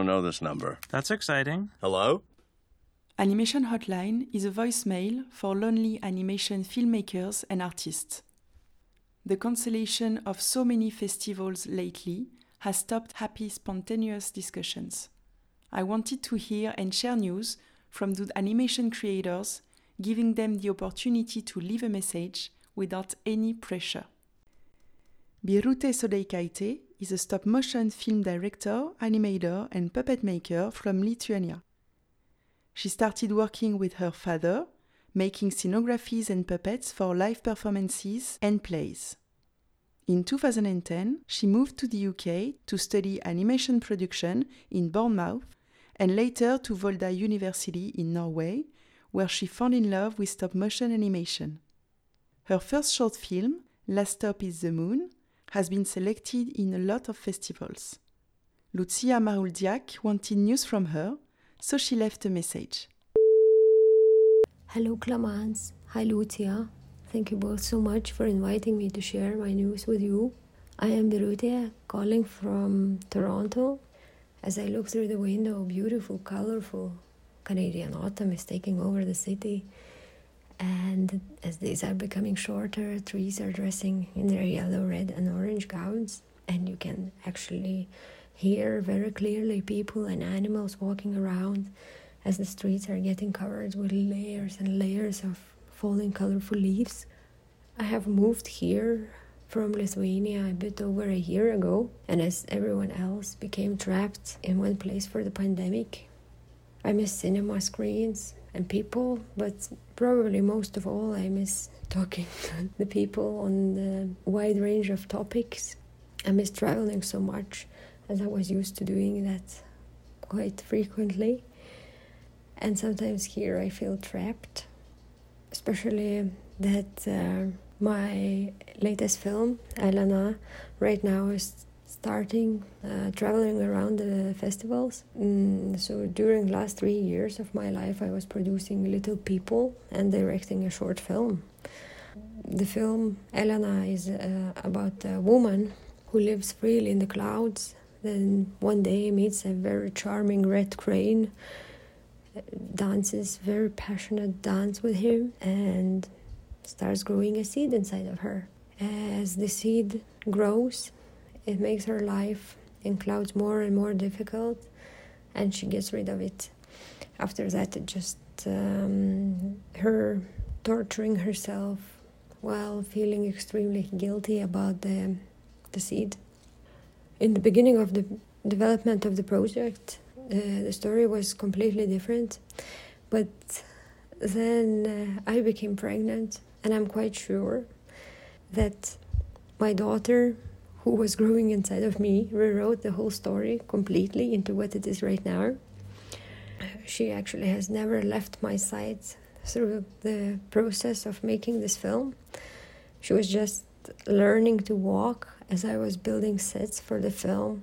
don't know this number. That's exciting. Hello? Animation Hotline is a voicemail for lonely animation filmmakers and artists. The cancellation of so many festivals lately has stopped happy, spontaneous discussions. I wanted to hear and share news from the animation creators, giving them the opportunity to leave a message without any pressure. Birute Sodeikaite is a stop motion film director, animator, and puppet maker from Lithuania. She started working with her father, making scenographies and puppets for live performances and plays. In 2010, she moved to the UK to study animation production in Bournemouth and later to Volda University in Norway, where she fell in love with stop motion animation. Her first short film, Last Stop is the Moon, has been selected in a lot of festivals. Lucia Mrzljak wanted news from her, so she left a message. Hello, Clemence. Hi, Lucia. Thank you both so much for inviting me to share my news with you. I am Birute, calling from Toronto. As I look through the window, beautiful, colorful Canadian autumn is taking over the city. And as days are becoming shorter, trees are dressing in their yellow, red, and orange gowns, and you can actually hear very clearly people and animals walking around as the streets are getting covered with layers and layers of falling colorful leaves. I have moved here from Lithuania a bit over a year ago, and as everyone else became trapped in one place for the pandemic, I miss cinema screens and people, but probably most of all, I miss talking to the people on the wide range of topics. I miss traveling so much as I was used to doing that quite frequently. And sometimes here I feel trapped, especially that uh, my latest film, Elena, right now is starting uh, traveling around the festivals. Mm, so during last three years of my life, I was producing Little People and directing a short film. The film Elena is uh, about a woman who lives freely in the clouds. Then one day meets a very charming red crane, dances very passionate dance with him, and starts growing a seed inside of her. As the seed grows, it makes her life in clouds more and more difficult, and she gets rid of it. After that, it just um, her torturing herself while feeling extremely guilty about the the seed. In the beginning of the development of the project, uh, the story was completely different, but then uh, I became pregnant, and I'm quite sure that my daughter who was growing inside of me rewrote the whole story completely into what it is right now. She actually has never left my side through the process of making this film. She was just learning to walk as I was building sets for the film.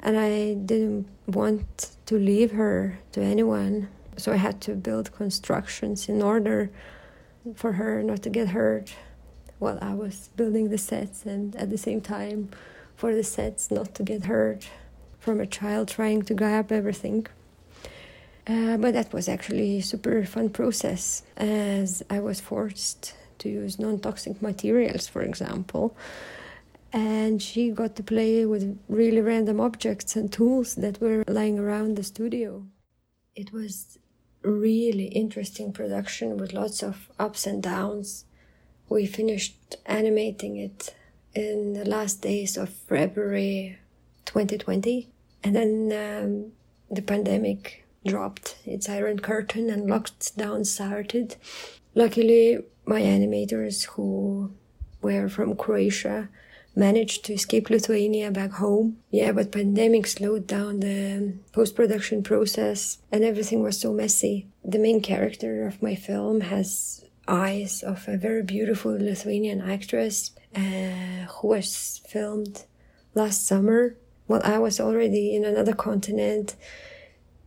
And I didn't want to leave her to anyone, so I had to build constructions in order for her not to get hurt while I was building the sets, and at the same time, for the sets not to get hurt from a child trying to grab everything. Uh, but that was actually a super fun process as I was forced to use non toxic materials, for example. And she got to play with really random objects and tools that were lying around the studio. It was really interesting production with lots of ups and downs we finished animating it in the last days of February 2020. And then um, the pandemic dropped its iron curtain and lockdown started. Luckily, my animators who were from Croatia managed to escape Lithuania back home. Yeah, but pandemic slowed down the post-production process and everything was so messy. The main character of my film has eyes of a very beautiful Lithuanian actress uh, who was filmed last summer while I was already in another continent.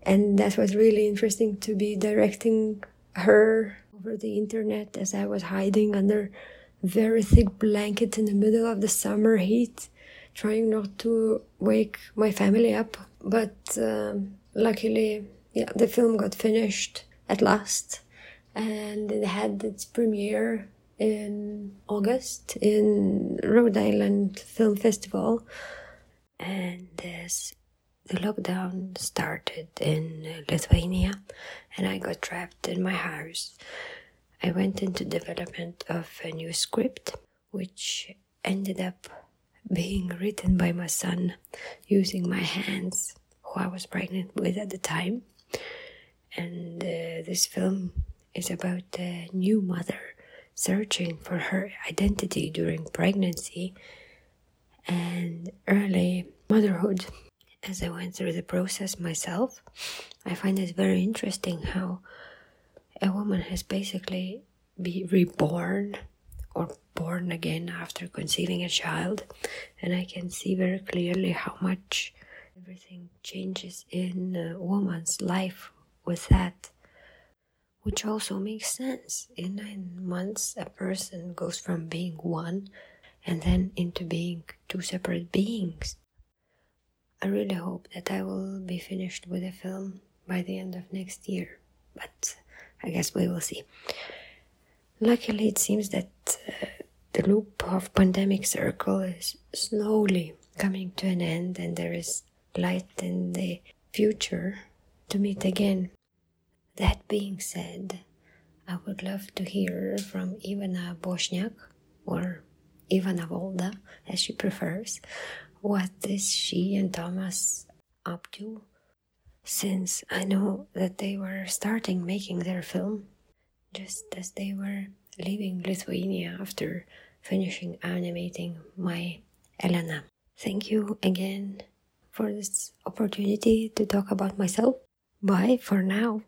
And that was really interesting to be directing her over the internet as I was hiding under very thick blanket in the middle of the summer heat trying not to wake my family up. But um, luckily, yeah, the film got finished at last, and it had its premiere in August in Rhode Island Film Festival. And as the lockdown started in Lithuania, and I got trapped in my house, I went into development of a new script, which ended up being written by my son using my hands, who I was pregnant with at the time. And uh, this film is about the new mother searching for her identity during pregnancy and early motherhood. As I went through the process myself, I find it very interesting how a woman has basically be reborn or born again after conceiving a child and i can see very clearly how much everything changes in a woman's life with that which also makes sense. In nine months a person goes from being one and then into being two separate beings. I really hope that i will be finished with the film by the end of next year but i guess we will see. Luckily, it seems that uh, the loop of pandemic circle is slowly coming to an end, and there is light in the future to meet again. That being said, I would love to hear from Ivana Bosniak or Ivana Volda, as she prefers. What is she and Thomas up to? Since I know that they were starting making their film just as they were leaving Lithuania after finishing animating my Elena. Thank you again for this opportunity to talk about myself. Bye for now.